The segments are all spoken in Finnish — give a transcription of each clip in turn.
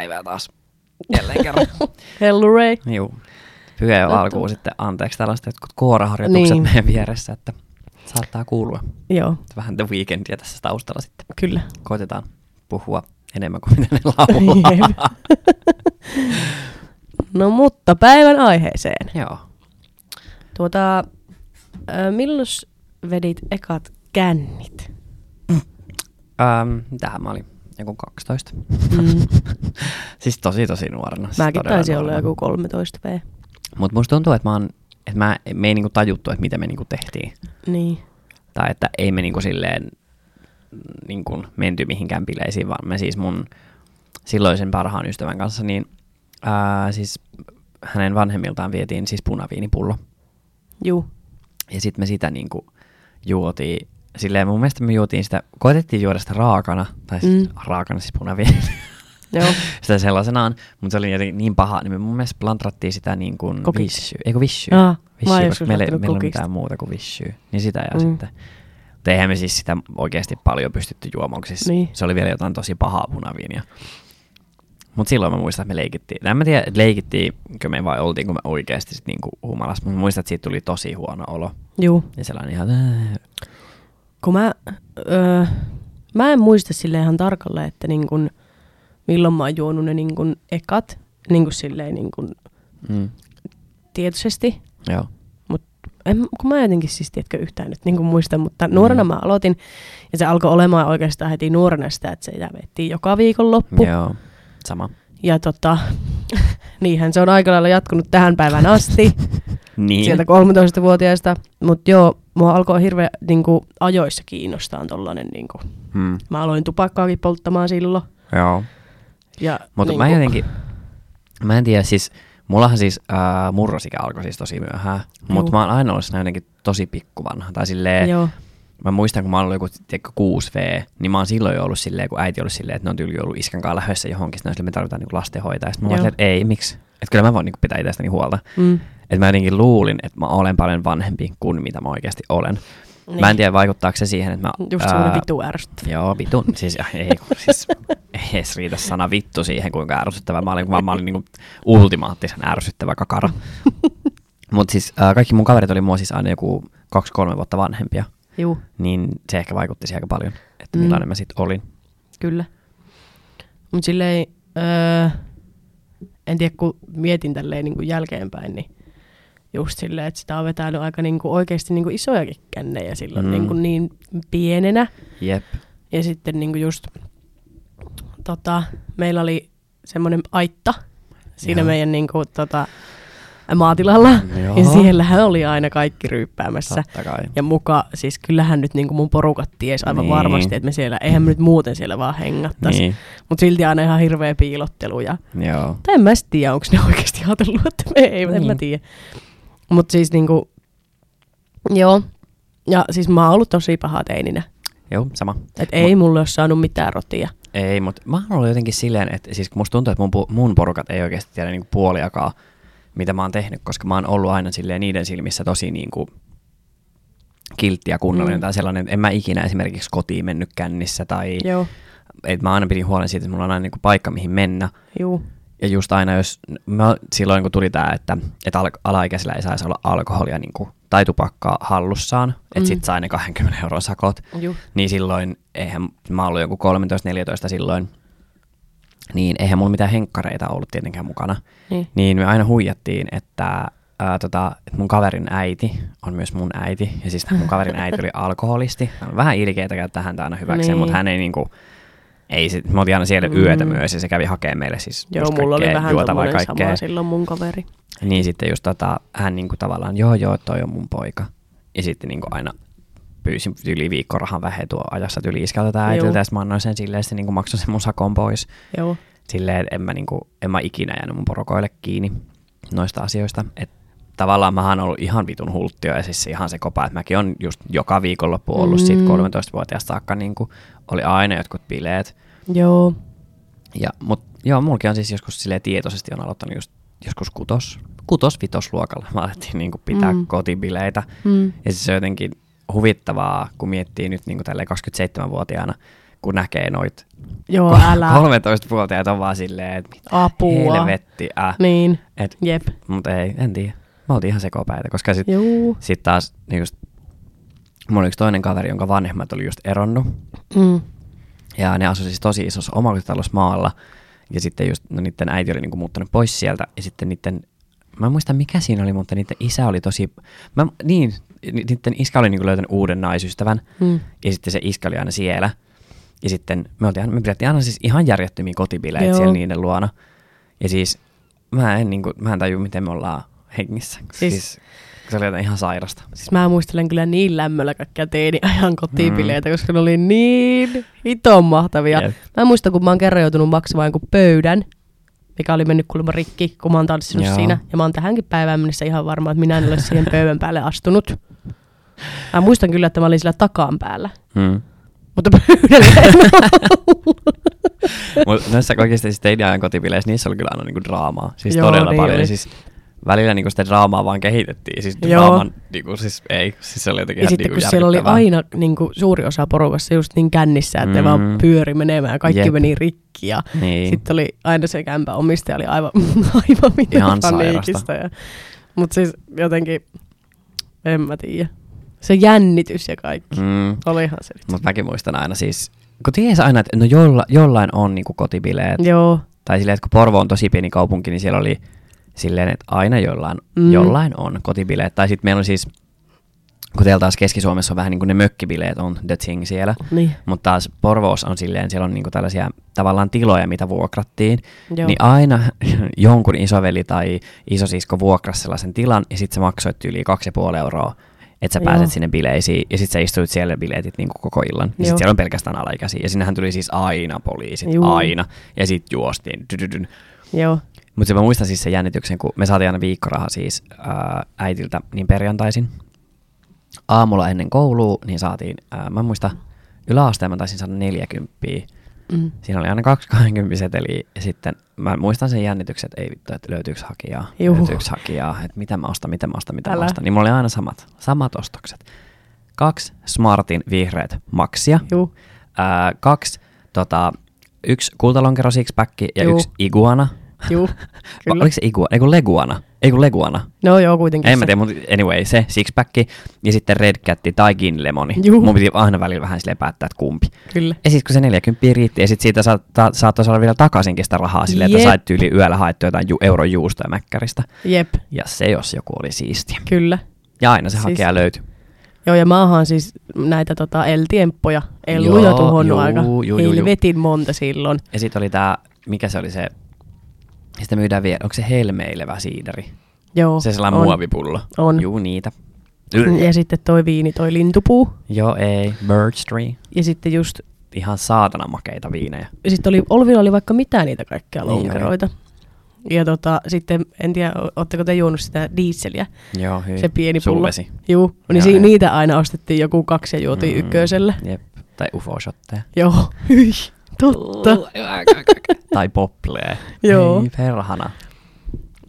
päivää taas. Jälleen kerran. Hellurray. Juu. Pyhä alkuun sitten anteeksi tällaiset jotkut kuoraharjoitukset Niin. meidän vieressä, että saattaa kuulua. Joo, Vähän The Weekendia tässä taustalla sitten. kyllä. Koitetaan puhua enemmän kuin mitä ne laulaa. No mutta päivän aiheeseen. Joo. Tuota, äh, milloin vedit ekat kännit? Ähm, tähän mä olin joku 12. Mm. Siis tosi tosi nuorena. Siis Mäkin taisin olla joku 13 V. Mutta musta tuntuu, että, mä oon, että mä, me ei niinku tajuttu, että mitä me niinku tehtiin. Niin. Tai että ei me niinku silleen niinku menty mihinkään bileisiin, vaan me siis mun silloisen parhaan ystävän kanssa, niin ää, siis hänen vanhemmiltaan vietiin siis punaviinipullo. Juu. Ja sitten me sitä niinku juotiin, silleen mun mielestä me juotiin sitä, koetettiin juoda sitä raakana, tai siis Mm. raakana siis punaviini, Joo. sitä sellaisenaan, mutta se oli jotenkin niin paha, niin me mun mielestä plantrattiin sitä niin kuin Kokiksi. vissy, eikö vissy? Aa, mä oon Vissy, joskus koska meillä, meillä on kokista. mitään muuta kuin vissy. Niin sitä ja Mm. sitten. Mutta eihän me siis sitä oikeasti paljon pystytty juomaan, siis Niin. se oli vielä jotain tosi pahaa punaviinia. Mutta silloin mä muistan, että me leikittiin. En mä tiedä, että leikittiinkö me vai oltiinko me oikeasti sit niinku humalassa, mutta muistan, että siitä tuli tosi huono olo. Juu. Ja sellainen ihan... äh, Kun mä, öö, mä en muista sille ihan tarkalleen, että niin kun, milloin mä oon juonut ne niin kun ekat, niin kun silleen niin kun Mm, tietoisesti. joo. En, kun mä jotenkin siis tiedätkö yhtään nyt niin kuin muistan, mutta nuorena Mm. mä aloitin ja se alkoi olemaan oikeastaan heti nuorena sitä, että se vettiin joka viikon loppu. Joo, sama. Ja tota, niinhän se on aika lailla jatkunut tähän päivään asti, Niin. sieltä 13-vuotiaasta. Mutta joo, mua alkoi hirveän niin kuin, ajoissa kiinnostaa tollanen, niin kuin, Hmm. mä aloin tupakkaakin polttamaan silloin. Joo. Ja, Mutta niin mä jotenkin, mä en tiedä, siis mullahan siis äh, murrosikä alkoi siis tosi myöhään, mutta mä oon aina ollut jotenkin tosi pikkuvanha. Tai silleen, Joo, mä muistan, kun mä ollut joku tiedätkö, 6V, niin mä oon silloin jo ollut silleen, kun äiti ollut silleen, että ne on tyyli ollut iskän kanssa lähdössä johonkin, sitten silleen, me tarvitaan niin lastenhoitajaa. Sitten mä silleen, että ei, miksi? Että kyllä mä voin niin pitää itsestäni huolta. mm, Että mä jotenkin luulin, että mä olen paljon vanhempi kuin mitä mä oikeasti olen. niin. Mä en tiedä, vaikuttaako se siihen, että mä... Just semmoinen vitu ärsyttävä. Joo, vitun. Siis, ei, kun, siis ei edes riitä sana vittu siihen, kuinka ärsyttävä mä olin, kun mä, mä olin niinku ultimaattisen ärsyttävä kakara. Mutta siis äh, kaikki mun kaverit oli mua siis aina joku kaksi-kolme vuotta vanhempia, Juu, niin se ehkä vaikutti siihen aika paljon, että Mm. millainen mä sitten olin. kyllä. Mutta silleen, öö, en tiedä kun mietin tälleen niin kuin jälkeenpäin, niin just silleen, että sitä on vetänyt aika niin kuin oikeasti niin kuin isojakin kännejä silloin Mm. niin, kuin niin pienenä. Jep. Ja sitten niin kuin just, tota, meillä oli semmoinen aitta siinä Joo. meidän niin kuin, tota, maatilalla. Joo. Ja siellähän oli aina kaikki ryyppäämässä. Ja muka, siis kyllähän nyt niin kuin mun porukat ties aivan Niin. varmasti, että me siellä, eihän me nyt muuten siellä vaan hengattaisi. Niin, Mutta silti aina ihan hirveä piilottelu. Ja, joo. tai en mä tiedä, onko ne oikeasti ajatellut, että me ei, niin. en mä Niin. tiedä. Mutta siis niinku, joo. Ja siis mä oon ollut tosi paha teininä. Joo, sama. Et ei mulle ole saanut mitään rotia. Ei, mutta mä oon ollut jotenkin silleen, että siis musta tuntuu, että mun, mun porukat ei oikeasti tiedä niinku puoliakaan, mitä mä oon tehnyt, koska mä oon ollut aina silleen niiden silmissä tosi niinku kiltti ja kunnollinen Mm. tai sellainen, että en mä ikinä esimerkiksi kotiin mennyt kännissä tai Joo, että mä aina pidin huolen siitä, että mulla on aina niinku paikka mihin mennä. juu. Ja just aina, jos mä, silloin kun tuli tämä, että, että al- alaikäisillä ei saisi olla alkoholia niinku, tai tupakkaa hallussaan, että Mm. sit sai ne 20 euron sakot, Juu. niin silloin, eihän, mä ollut joku 13-14 silloin, niin eihän mulla mitään henkkareita ollut tietenkään mukana. Niin. Niin me aina huijattiin, että, ää, tota, mun kaverin äiti on myös mun äiti. Ja siis mun kaverin äiti oli alkoholisti. Vähän ilkeitä käyttää häntä aina hyväkseen, Niin. mutta hän ei niinku, ei sit, me oltiin aina siellä Mm. yötä myös ja se kävi hakemaan meille siis Joo, mulla oli vähän juotavaa kaikkea. sama silloin mun kaveri. Niin sitten just tota, hän niinku tavallaan, joo joo, toi on mun poika. Ja sitten niinku aina pyysin yli viikkorahan vähetua ajassa yli iskältä Joo. äitiltä, ja sit mä annoin sen silleen, sitten niinku maksoin sen mun sakon pois. Joo. Silleen, että en mä, niinku, en mä ikinä jäänyt mun porokoille kiinni noista asioista. Et tavallaan mä oon ollut ihan vitun hulttio, ja siis ihan se kopa, että mäkin on just joka viikonloppu ollut mm. siitä Mm. 13-vuotiaasta saakka, niinku, oli aina jotkut bileet. Joo. Ja, mut joo, mulki on siis joskus silleen tietoisesti on aloittanut just joskus kutos, kutos vitosluokalla. Mä alettiin niinku pitää mm. Kotibileitä. Mm. Ja siis se on jotenkin huvittavaa, kun miettii nyt niinku tälleen 27-vuotiaana, kun näkee noit Joo, älä. 13-vuotiaat on vaan silleen, että mitä Apua. helvetti. Äh. Niin, Et, jep. mutta ei, en tiedä. Me oltiin ihan sekopäitä, koska sitten sit taas niin just, mulla oli yksi toinen kaveri, jonka vanhemmat oli just eronnut. Mm. Ja ne asui siis tosi isossa omakotitalossa maalla. Ja sitten just, no niiden äiti oli niinku muuttanut pois sieltä. Ja sitten niiden, mä en muista mikä siinä oli, mutta niiden isä oli tosi, mä, niin, ni- niiden iskä oli niinku löytänyt uuden naisystävän. Mm. Ja sitten se iskä oli aina siellä. Ja sitten me, oltiin, me pidettiin aina siis ihan järjettömiä kotibileitä Joo. siellä niiden luona. Ja siis mä en, niinku, mä en tajua, miten me ollaan hengissä. Siis- Siis, se oli ihan sairasta. Siis mä muistelen kyllä niin lämmöllä kaikkia teini-ajan kotibileitä, mm. koska ne oli niin hiton mahtavia. Jep. Mä muistan, kun mä oon kerran joutunut maksamaan jonkun pöydän, mikä oli mennyt kuulemma rikki, kun mä oon tanssinut Joo. siinä. Ja mä oon tähänkin päivään mennessä ihan varma, että minä en ole siihen pöydän päälle astunut. Mä muistan kyllä, että mä olin sillä takaan päällä. Hmm. Mutta pöydällä en. Mutta näissä oikeasti siis teidän ajan kotibileissä, niissä oli kyllä aina niinku draamaa. Siis Joo, todella niin paljon. oli. Siis välillä niinku sitä draamaa vaan kehitettiin. Siis Joo. draaman, niinku, siis ei, siis se oli jotenkin Ja ihan sitten niinku kun siellä oli aina niin kuin, suuri osa porukassa just niin kännissä, että mm. Mm. vaan pyöri menemään ja kaikki Jep. meni rikki. Ja Niin. sitten oli aina se kämpä omistaja oli aivan, aivan mitä Ihan paniikista. Ja, mutta siis jotenkin, en mä tiedä. Se jännitys ja kaikki. Mm. Mm. Olihan se nyt. Mutta mäkin muistan aina siis, kun tiesi aina, että no jolla, jollain on niinku kotibileet. Joo, Tai silleen, että kun Porvo on tosi pieni kaupunki, niin siellä oli silleen, että aina jollain, Mm. jollain on kotibileet. Tai sitten meillä on siis, kun teillä taas Keski-Suomessa on vähän niin kuin ne mökkibileet on the thing siellä. niin. Mutta taas Porvoossa on silleen, siellä on niinku tällaisia tavallaan tiloja, mitä vuokrattiin. Joo. Niin aina jonkun isoveli tai isosisko vuokrasi sellaisen tilan ja sitten sä maksoit yli 2,5 euroa, että sä Joo. pääset sinne bileisiin ja sitten sä istuit siellä bileetit niinku koko illan. Ja Joo. sitten siellä on pelkästään alaikäisiä ja sinnehän tuli siis aina poliisit, Juu. aina. Ja sitten juostiin. Dydydyn. Joo. Mutta mä muistan siis sen jännityksen, kun me saatiin aina viikkoraha siis ää, äitiltä niin perjantaisin. Aamulla ennen koulua niin saatiin, ää, mä muistan yläasteen mä taisin saada 40. Mm. Siinä oli aina kaksi 20 seteliä ja sitten mä muistan sen jännityksen, että ei vittu, että löytyykö hakijaa, Juu. löytyykö hakijaa, että mitä mä ostan, mitä mä ostan, mitä Älä. mä ostan. Niin mulla oli aina samat, samat ostokset. Kaksi Smartin vihreät maksia, Juu. ää, kaksi, tota, yksi kultalonkero sixpack ja Juu. yksi iguana. Juu. Va- Kyllä. Oliko se igua, ei kun leguana? Ei kun leguana. No joo, kuitenkin En mä se. tiedä, mutta anyway, se sixpack ja sitten red cat tai gin lemoni. Juu. Mun piti aina välillä vähän silleen päättää, että kumpi. Kyllä. Ja sitten kun se 40 riitti, ja sitten siitä sa- ta- saattoi saada vielä takaisinkin sitä rahaa silleen, että sait yli yöllä haettua jotain ju- euron juustoa mäkkäristä. Jep, Ja se jos joku oli siistiä. kyllä. Ja aina se Siis- hakija löytyi. Joo, ja mä oon siis näitä tota, eltiemppoja, elluja Joo, tuhonnut juu, aika juu, juu, helvetin monta silloin. Ja sitten oli tää, mikä se oli se, sitten myydään vielä, onko se helmeilevä siideri? Joo, Se sellainen on. muovipullo. On. Juu, niitä. Ja sitten toi viini, toi lintupuu. Joo, ei. Birch Tree. Ja sitten just, Ihan saatana makeita viinejä. ja sitten oli, Olvilla oli vaikka mitä niitä kaikkia Niin lonkeroita. Ja tota, sitten, en tiedä, ootteko te juonut sitä diisseliä, Joo, hyvin. se pieni pullo. Suuvesi. Juu, niin Joo, si- niitä aina ostettiin joku kaksi ja juotiin Mm, ykkösellä. Jep. Tai ufo-shotteja. Joo, hyi, totta. tai poplee. Joo. Ei perhana.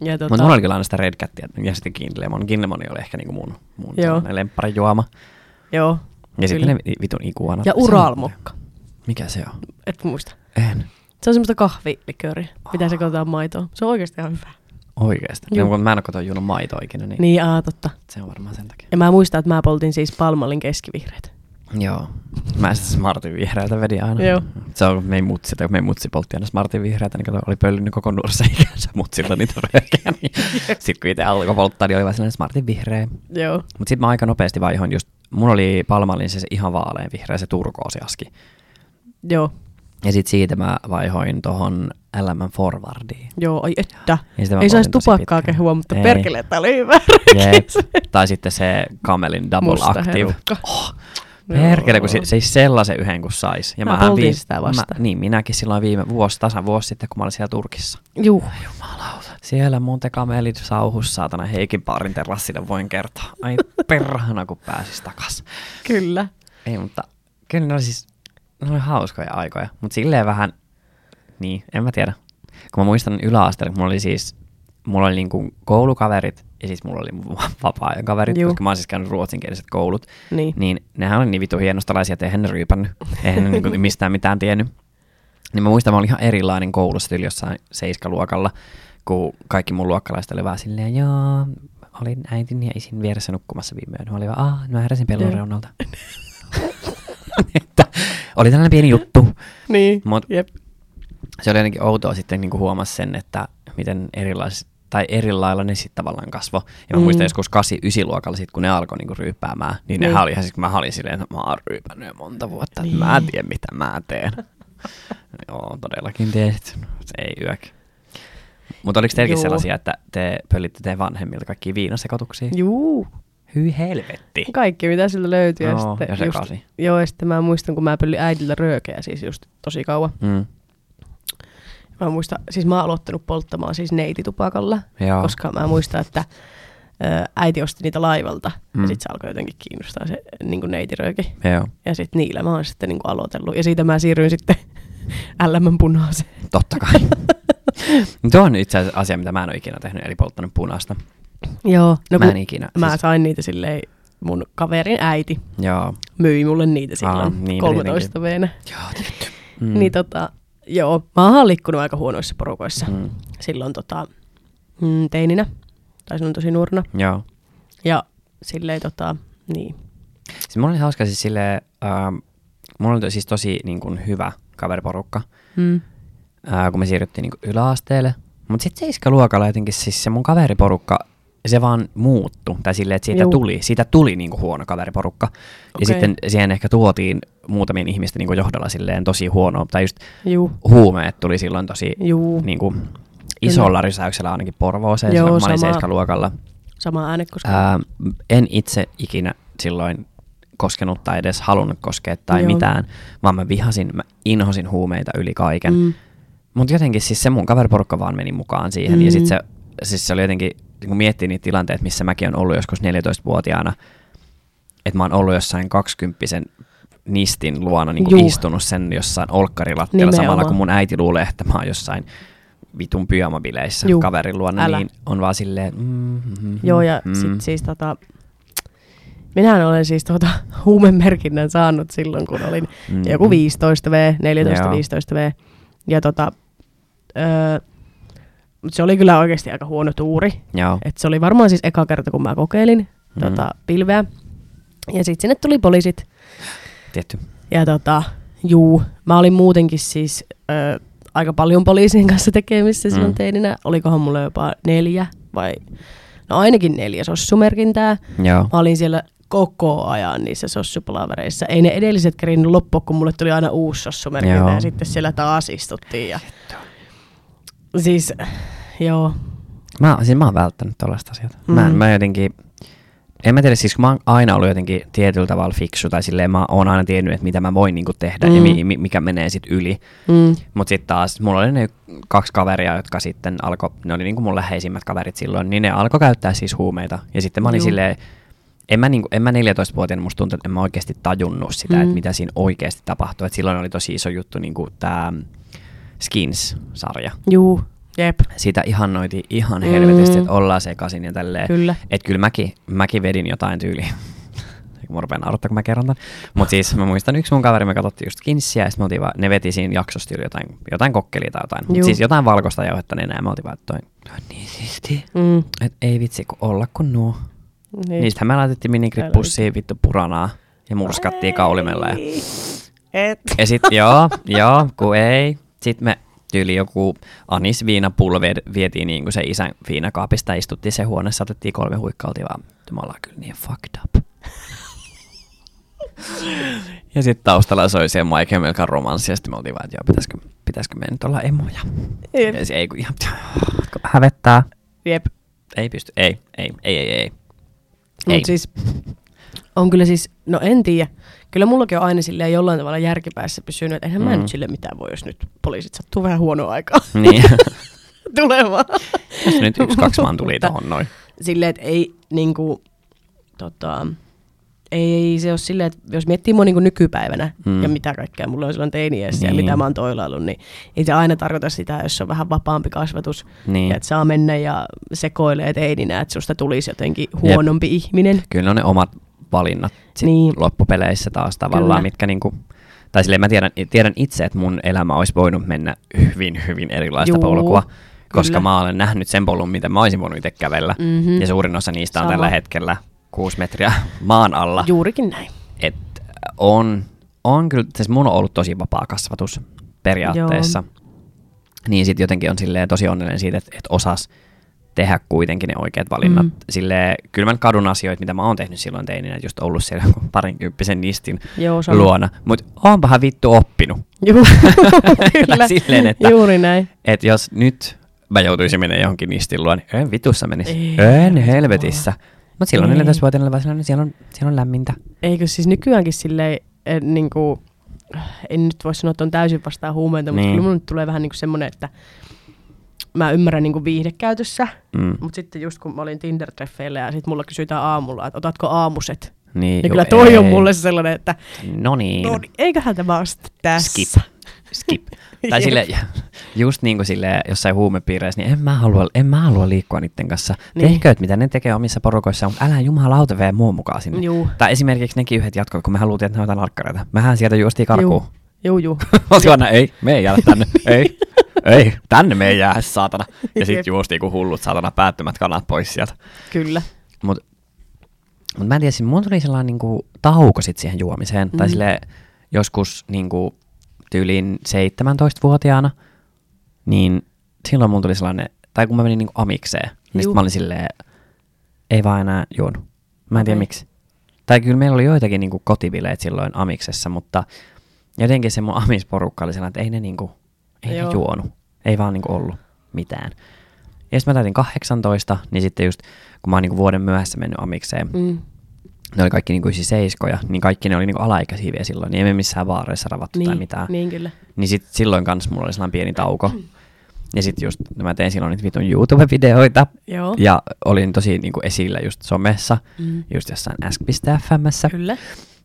Ja tota, Mutta mulla oli kyllä aina sitä Red Catia ja sitten Gin Lemon. Gin Lemon oli ehkä niinku mun, mun Joo. lempparijuoma. joo. Ja sitten ne vi- vitun ikuanat. Ja uralmokka, Mikä se on? et muista. En. Se on semmoista kahvilikööriä, mitä se kotaan maitoon. Se on oikeasti ihan hyvä. Oikeesti. Juu. No, kun mä en ole kotona juonut maitoa ikinä, niin, Niin, aa, totta. se on varmaan sen takia. Ja mä muistan, että mä poltin siis Palmallin keskivihreät. Joo. Mä sitten Smartin vihreätä vedin aina. Joo. Se on meidän mutsi, tai kun meidän mutsi poltti aina Smartin vihreätä, niin kato, oli pöllinyt koko nurse ikänsä mutsilta niitä röökiä. Niin sitten kun itse alkoi polttaa, niin oli vaan sellainen Smartin vihreä. Joo. Mutta sitten mä aika nopeasti vaihoin just, mulla oli Palmallin se, ihan vaalean vihreä, se turkoosiaski. Joo. Ja sitten siitä mä vaihoin tohon LM Forwardiin. Joo, ai että. Sitä Ei saisi tupakkaa pitkään. kehua, mutta Ei. perkele, että oli hyvä. Tai sitten se Camelin Double Musta Active. herukka. Oh, perkele, kun se, se ei sellaisen yhden kun sais. Ja Mä poltin viime- sitä vasta. Mä, niin, minäkin silloin viime vuosi, tasan vuosi sitten, kun mä olin siellä Turkissa. Juu. Jumalauta. Siellä Monte Camelit sauhus, saatana Heikin baarin terassille voin kertoa. Ai perhana, kun pääsis takas. Kyllä. Ei, mutta kyllä ne oli siis ne oli hauskoja aikoja. Mutta silleen vähän, niin, en mä tiedä. Kun mä muistan yläasteella, kun mulla oli siis mulla oli niinku koulukaverit ja siis mulla oli mun vapaa-ajan kaverit, Juu. koska mä oon siis käynyt ruotsinkieliset koulut. Niin. Niin nehän oli niin vitu hienostalaisia, että eihän ne ryypännyt. Eihän ne niinku mistään mitään tiennyt. Niin mä muistan, mä olin ihan erilainen koulussa yli jossain seiskaluokalla, kun kaikki mun luokkalaiset oli vaan silleen, joo, olin äitin ja isin vieressä nukkumassa viime yönä. Mä olin vaan, aah, mä heräsin pellon reunalta. että oli tällainen pieni juttu. Niin. Mut Jep. se oli jotenkin outoa sitten niin huomasi sen, että miten erilais, tai eri lailla ne sitten tavallaan kasvo. Ja mä Mm. muistan joskus 8 luokalla sit, kun ne alkoi niin ryyppäämään, niin, Niin. ne oli ihan siis, mä olin silleen, että mä oon ryypännyt jo monta vuotta, niin. Niin. mä en tiedä mitä mä teen. Joo, todellakin tiesit. Se ei yök. Mutta oliko teilläkin Juu. sellaisia, että te pöllitte teidän vanhemmilta kaikki viinasekoituksia? Juu. Hyi helvetti. Kaikki, mitä siltä löytyy. ja Joo, sitten ja just, joo, ja sitten mä muistan, kun mä pöllin äidiltä röökeä siis just tosi kauan. Mm. Mä muistan, siis mä oon aloittanut polttamaan siis neititupakalla, Joo. koska mä muistan, että äiti osti niitä laivalta. Mm. Ja sit se alkoi jotenkin kiinnostaa se niin neitirööki. Joo, Ja sitten niillä mä oon sitten niin aloitellut. Ja siitä mä siirryin sitten LM punaiseen. totta kai. Tuo on itse asiassa asia, mitä mä en ole ikinä tehnyt, eli polttanut punaista. Joo. No mä en ikinä. mä siis, sain niitä silleen, mun kaverin äiti joo. myi mulle niitä silloin Aa, niin, 13 veenä. Joo, tietty. Mm. Niin tota, joo, mä oon liikkunut aika huonoissa porukoissa. Mm. Silloin tota, mm, teininä, tai silloin tosi nuorena. Joo. Ja silleen tota, niin. Siis mulla oli hauska siis silleen, ähm, mulla oli siis tosi niin kuin, hyvä kaveriporukka, Mm. äh, kun me siirryttiin niin kuin, yläasteelle. Mutta sitten seiskaluokalla jotenkin siis se mun kaveriporukka, se vaan muuttu. Tai silleen, että siitä Juu. tuli, siitä tuli niin kuin, huono kaveriporukka. Ja Okei. sitten siihen ehkä tuotiin muutamien ihmisten niin kuin, johdolla silleen tosi huono. Tai just Juu, huumeet tuli silloin tosi juu, niin kuin, isolla rysäyksellä ainakin Porvooseen, Joo, silloin, mä olin sama. sama äänekoska. Ää, en itse ikinä silloin koskenut tai edes halunnut koskea tai Joo. mitään, vaan mä vihasin, mä inhosin huumeita yli kaiken. Mm. Mutta jotenkin siis se mun kaveriporukka vaan meni mukaan siihen. Mm. Ja sitten se, siis se oli jotenkin, kun miettii niitä tilanteita, missä mäkin olen ollut joskus 14-vuotiaana, että mä oon ollut jossain 20 nistin luona niin Juu. istunut sen jossain olkkarilattialla Nimenomaan. samalla, kun mun äiti luulee, että mä oon jossain vitun pyjamabileissä Juu. kaverin luona, Älä. niin on vaan silleen, mm, mm, Joo, ja mm. sit siis tota, minähän olen siis tuota huumemerkinnän saanut silloin, kun olin Mm. joku 15 V, Joo. 14-15 V. Ja tota, öö, mut se oli kyllä oikeasti aika huono tuuri. Joo. Et se oli varmaan siis eka kerta, kun mä kokeilin Mm. tota, pilveä. Ja sitten sinne tuli poliisit. Tietty. Ja tota, juu, mä olin muutenkin siis ö, aika paljon poliisien kanssa tekemissä silloin Mm. teininä. Olikohan mulla jopa neljä vai, no ainakin neljä sossumerkintää. Joo. Mä olin siellä koko ajan niissä sossupalavereissa. Ei ne edelliset kerinnyt loppua, kun mulle tuli aina uusi sossumerkintä Joo. ja sitten siellä taas istuttiin. Ja... Siis, joo. Mä, siis mä oon välttänyt tollaista asiat. Mm. Mä, mä jotenkin, en mä tiedä, siis kun mä oon aina ollut jotenkin tietyllä tavalla fiksu, tai silleen mä oon aina tiennyt, että mitä mä voin niinku tehdä mm. ja mi, mi, mikä menee sit yli. Mm. Mut sitten taas, mulla oli ne kaksi kaveria, jotka sitten alkoi, ne oli niinku mun läheisimmät kaverit silloin, niin ne alkoi käyttää siis huumeita. Ja sitten mä olin Juu. silleen, en mä, niinku, en mä 14-vuotiaana, musta tuntuu, että en mä oikeasti tajunnut sitä, mm. että mitä siinä oikeasti tapahtui. Et silloin oli tosi iso juttu niinku tää Skins-sarja. Juu, jep, Sitä ihannoitiin ihan helvetisti, Mm. että ollaan sekaisin ja tälleen. kyllä. Että kyllä mäkin, mäkin vedin jotain tyyliä. Mä rupean naurattaa, kun mä kerron tämän. Mutta siis mä muistan yksi mun kaveri, me katsottiin just Kinssiä, ja sitten me oltiin vaan, ne veti siinä jaksossa jotain, jotain kokkelia tai jotain. Mut Juu. siis jotain valkoista jauhetta, niin näin me oltiin vaan, että toi, on niin siisti. Mm. Et ei vitsi, kun olla kun nuo. Niin. Niistähän me laitettiin minigrippussiin vittu puranaa ja murskattiin kaulimella. Ja, Et. ja sit joo, joo, kun ei. Sitten me tyyli joku anis viinapullo vie- vietiin niin kuin se isän viinakaapista, istuttiin se huoneessa, otettiin kolme huikkaa, oltiin vaan, "Vittu, me ollaan kyllä niin fucked up. ja sitten taustalla soi se Mike Melkan romanssi, ja sitten me oltiin vaan, että joo, pitäisikö, pitäisikö me nyt olla emoja. Jep. Ja se ei kun ihan hävettää. Jep. Ei pysty, ei, ei, ei, ei, ei. Ei. Mut siis, on kyllä siis, no en tiedä. Kyllä mullakin on aina silleen jollain tavalla järkipäässä pysynyt, että eihän mm. mä nyt sille mitään voi, jos nyt poliisit sattuu vähän huonoa aikaa Niin. tulemaan. Jos nyt yksi, kaksi vaan tuli Mutta tohon noin. Silleen, että ei niinku, tota, ei se ole silleen, että jos miettii mua niin nykypäivänä Mm. ja mitä kaikkea mulla on silloin teiniässä Niin. ja mitä mä oon toilaillut, niin ei se aina tarkoita sitä, jos on vähän vapaampi kasvatus Niin. ja että saa mennä ja sekoilee teininä, että susta tulisi jotenkin huonompi Jep. ihminen. Kyllä on ne omat valinnat sit Niin. loppupeleissä taas tavallaan, Kyllä. mitkä niinku, tai silleen mä tiedän, tiedän itse, että mun elämä olisi voinut mennä hyvin, hyvin erilaista Juu, polkua, koska kyllä. mä olen nähnyt sen polun, miten mä olisin voinut itse kävellä. Mhm. Ja suurin osa niistä on Sama. tällä hetkellä kuusi metriä maan alla. Juurikin näin. Et on, on kyllä, siis mun on ollut tosi vapaa kasvatus periaatteessa. Niin sit jotenkin on silleen tosi onnellinen siitä, että, että osas tehdä kuitenkin ne oikeat valinnat. Mm. Silleen, kyllä mä kadun asioita, mitä mä oon tehnyt silloin teininä, just ollut siellä parinkymppisen nistin Joo, sama. luona. Mutta oonpahan vittu oppinut. Juu, kyllä. Silleen, että- Juuri näin. Että jos nyt mä joutuisin mennä johonkin nistin luo, niin en vitussa menisi. Ei, En helvetissä. Mutta silloin Ei. 14-vuotiaana vaan silloin, niin siellä on, siellä on lämmintä. Eikö siis nykyäänkin silleen, et, niin kuin, en nyt voi sanoa, että on täysin vastaan huumeita, mutta Niin. kyllä nyt tulee vähän niin kuin semmoinen, että mä ymmärrän niin kuin viihdekäytössä, Mm. mutta sitten just kun mä olin Tinder-treffeillä ja sitten mulla kysytään aamulla, että otatko aamuset, Niin, niin kyllä toi on ei. mulle sellainen, että No niin. no, niin, eiköhän tämä ole sitten tässä. Skip. Skip. tai sille, just niin kuin sille jossain huumepiireissä, niin en mä halua, en mä halua liikkua niiden kanssa. Niin. Tehkööt, mitä ne tekee omissa porukoissaan, mutta älä jumalauta vee muun mukaan sinne. Juu, Tai esimerkiksi nekin yhdet jatkot, kun me haluttiin, että ne otetaan alkkareita. Mähän sieltä juostiin karkuun. juu, juu. Oltiin aina, ei, me ei jäädä tänne, ei, ei, tänne me ei jää, saatana. Ja sitten juostiin kuin hullut, saatana, päättömät kanat pois sieltä. Kyllä. Mutta mut mä en tiedä, siis mulla tuli sellainen niinku tauko sit siihen juomiseen. Mm. Tai sille joskus niinku tyyliin 17-vuotiaana, niin silloin mulla tuli sellainen, tai kun mä menin niinku amikseen, niin sit Juu. mä olin silleen, ei vaan enää juonut. Mä en tiedä Okei. miksi. Tai kyllä meillä oli joitakin niinku kotibileet silloin amiksessa, mutta jotenkin se mun amisporukka oli sellainen, että ei ne niinku, ei ne juonut. Ei vaan niinku ollut mitään. Ja sitten mä täytin 18, niin sitten just kun mä oon niinku vuoden myöhässä mennyt amikseen, Mm. ne oli kaikki niinku seiskoja, niin kaikki ne oli niinku alaikäisiä vielä silloin, niin ei me missään baareissa ravattu tai Niin, mitään. niin kyllä. Niin sit silloin kanssa mulla oli sellainen pieni tauko. Ja sit just no mä tein silloin niitä vitun YouTube-videoita. Joo. Ja olin tosi niinku esillä just somessa, Mm. just jossain ask.fmssä, Kyllä.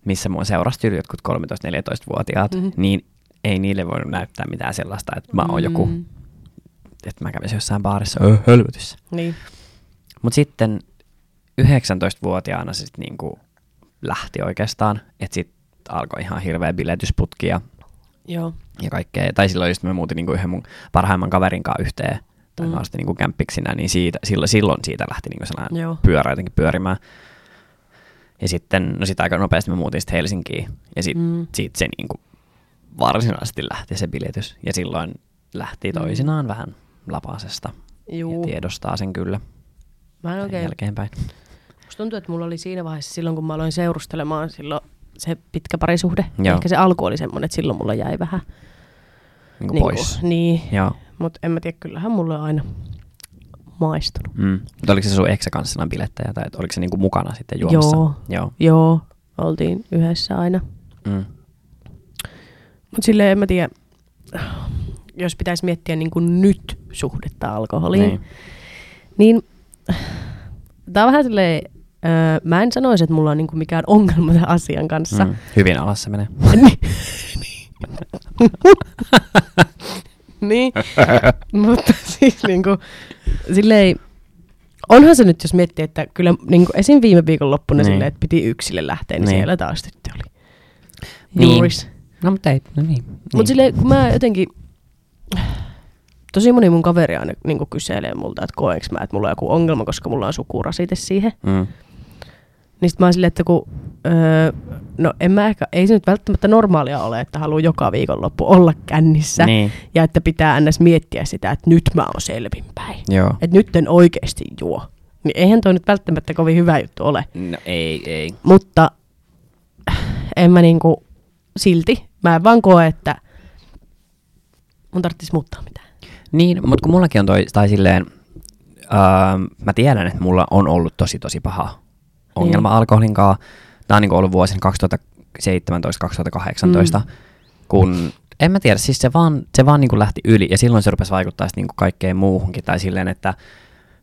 Missä mua seurasi jotkut 13-14-vuotiaat. Mhm. Niin ei niille voinut näyttää mitään sellaista, että mä oon joku, Mm. että mä kävisin jossain baarissa öö, hölvytyssä. Niin. Mutta sitten 19-vuotiaana se sitten niinku lähti oikeastaan, että sitten alkoi ihan hirveä biletysputki ja, Joo. ja kaikkea. Tai silloin just mä muutin niinku yhden mun parhaimman kaverin kanssa yhteen, tai Mm. mä olin niinku kämppiksinä, niin siitä, silloin, silloin siitä lähti niinku sellainen Joo. pyörä jotenkin pyörimään. Ja sitten, no sitten aika nopeasti mä muutin sitten Helsinkiin, ja sitten Mm. mm. siitä se niinku varsinaisesti lähti se biletys. Ja silloin lähti Mm. toisinaan vähän lapasesta, Juu. ja tiedostaa sen kyllä Mä en oikein jälkeenpäin. Musta tuntuu, että mulla oli siinä vaiheessa silloin, kun mä aloin seurustelemaan silloin se pitkä parisuhde. Joo. Ehkä se alku oli semmoinen, että silloin mulla jäi vähän Niinku niinku, pois. Niin, Joo. mutta en mä tiedä, kyllähän mulle on aina maistunut. Mm. Mutta oliko se sun eksä kanssa sellainen bilettäjä, tai oliko se niinku mukana sitten juomassa? Joo. Joo. Joo, oltiin yhdessä aina. Mm. Mutta silleen en mä tiedä, jos pitäisi miettiä niin kuin nyt suhdetta alkoholiin, Niin. niin, niin tää on vähän silleen, öö, mä en sanoisi, että mulla on niinku mikään ongelma tämän asian kanssa. Mm. Hyvin alas se menee. Niin. niin, mutta siis niinku, silleen, onhan se nyt, jos miettii, että kyllä niinku esim. viime viikon loppuna Niin. niin. silleen, että piti yksille lähteä, niin, Niin. siellä taas tyttö oli. Niin. Juuris. No mutta ei, no niin. Mutta niin. silleen, kun mä jotenkin, tosi moni mun kaveri aina niinku kyselee multa, että koeks mä, että mulla on joku ongelma, koska mulla on sukurasite siihen. Mm. Niin sit mä oon silleen, että kun, öö, no en mä ehkä, ei se nyt välttämättä normaalia ole, että haluaa joka viikonloppu olla kännissä. Niin, Ja että pitää ns. miettiä sitä, että nyt mä oon selvinpäin. joo. Että nyt en oikeasti juo. Niin eihän toi nyt välttämättä kovin hyvä juttu ole. No ei, ei. Mutta en mä niinku silti, mä en vaan koe, että mun tarvitsisi muuttaa mitään. Niin, mutta kun mullakin on toi, tai silleen, öö, mä tiedän, että mulla on ollut tosi tosi paha ongelma Niin. alkoholin kanssa. Tää on niinku ollut vuosina 2017-2018, mm. kun en mä tiedä, siis se vaan, se vaan niinku lähti yli ja silloin se rupesi vaikuttaa sitten niinku kaikkeen muuhunkin tai silleen, että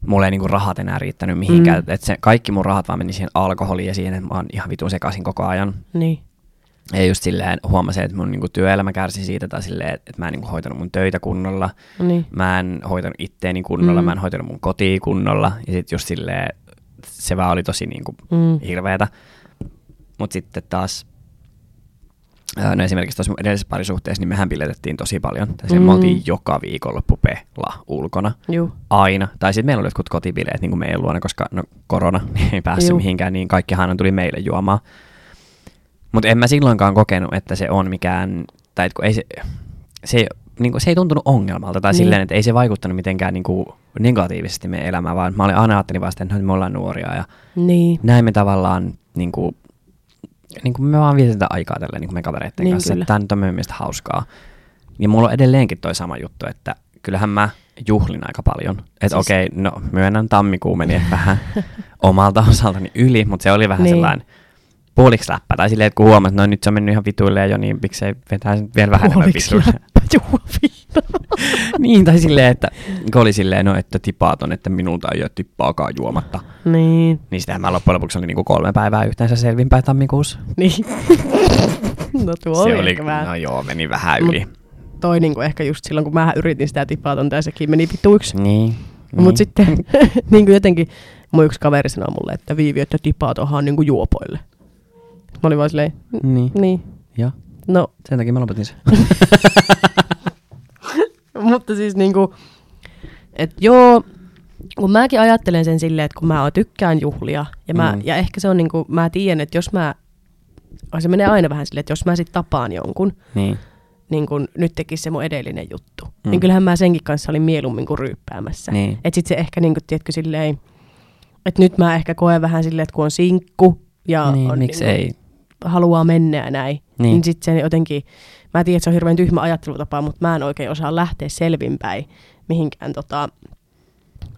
mulla ei niinku rahat enää riittänyt mihinkään. Mm. Että se, kaikki mun rahat vaan meni siihen alkoholiin ja siihen, että mä oon ihan vitun sekaisin koko ajan. Niin. Ja just silleen huomasin, että mun niinku työelämä kärsi siitä tai silleen, että mä en niinku hoitanut mun töitä kunnolla. Niin. Mä en hoitanut itteeni kunnolla, Mm. mä en hoitanut mun kotia kunnolla. Ja sitten just silleen, se vaan oli tosi niinku Mm. hirveetä. Mutta sitten taas, no esimerkiksi tuossa edellisessä parisuhteessa, niin mehän piletettiin tosi paljon. Tai mm. Me oltiin joka viikonloppu pehla ulkona. Juu. Aina. Tai sitten meillä oli jotkut kotibileet niin kuin meidän luona, koska no, korona niin ei päässyt Juu. mihinkään, niin kaikkihan tuli meille juomaan. Mutta en mä silloinkaan kokenut, että se on mikään, tai että kun ei se, se, ei, niin kuin, se ei tuntunut ongelmalta, tai Niin. silleen, että ei se vaikuttanut mitenkään niin kuin, negatiivisesti meidän elämään, vaan mä olin aina ajattelin vasta, että no, me ollaan nuoria ja Niin. näin me tavallaan, niin kuin, niin kuin me vaan vietetään aikaa tällä niin kuin me kavereiden Niin, kanssa, kyllä. että tämä nyt on meidän mielestä hauskaa. Ja mulla on edelleenkin toi sama juttu, että kyllähän mä juhlin aika paljon. Että Siis- okei, okay, no myönnän tammikuu meni vähän omalta osaltani yli, mutta se oli vähän niin. sellainen puoliksi läppä. Tai silleen, että kun huomasin, että no nyt se on mennyt ihan vituille jo, niin miksei vetää sen vielä vähän enemmän Puoliksi läppä, Juu, niin, tai silleen, että kun oli silleen, no että tipaat on, että minulta ei ole tippaakaan juomatta. Niin. Niin sitähän mä loppujen lopuksi oli niinku kolme päivää yhteensä selvinpäin tammikuussa. Niin. no tuo se oli, vähän. no joo, meni vähän Mut- yli. Toi niinku ehkä just silloin, kun mä yritin sitä tipatonta ja sekin meni vituiksi. Niin. Niin. Mutta sitten niin kuin jotenkin mun yksi kaveri sanoi mulle, että Viivi, että tipatonhan on niin kuin juopoille. Mä olin vaan silleen, "N- Niin. niin, Joo, no, sen takia mä lopetin sen. mutta siis niinku, että joo, kun mäkin ajattelen sen silleen, että kun mä tykkään juhlia, ja, mä, Mm. ja ehkä se on niinku, mä tiedän, että jos mä, se menee aina vähän silleen, että jos mä sit tapaan jonkun, niin. niin kun nyt tekisi se mun edellinen juttu, mm. Mm. niin kyllähän mä senkin kanssa olin mieluummin kuin ryyppäämässä. Niin. Että sit se ehkä niinku, tiedätkö, silleen, että nyt mä ehkä koen vähän silleen, että kun on sinkku ja niin, on miksi niinku, ei? Haluaa mennä ja näin, niin, Niin. niin sit se jotenkin, mä tiedän, että se on hirveän tyhmä ajattelutapa, mutta mä en oikein osaa lähteä selvinpäin mihinkään tota,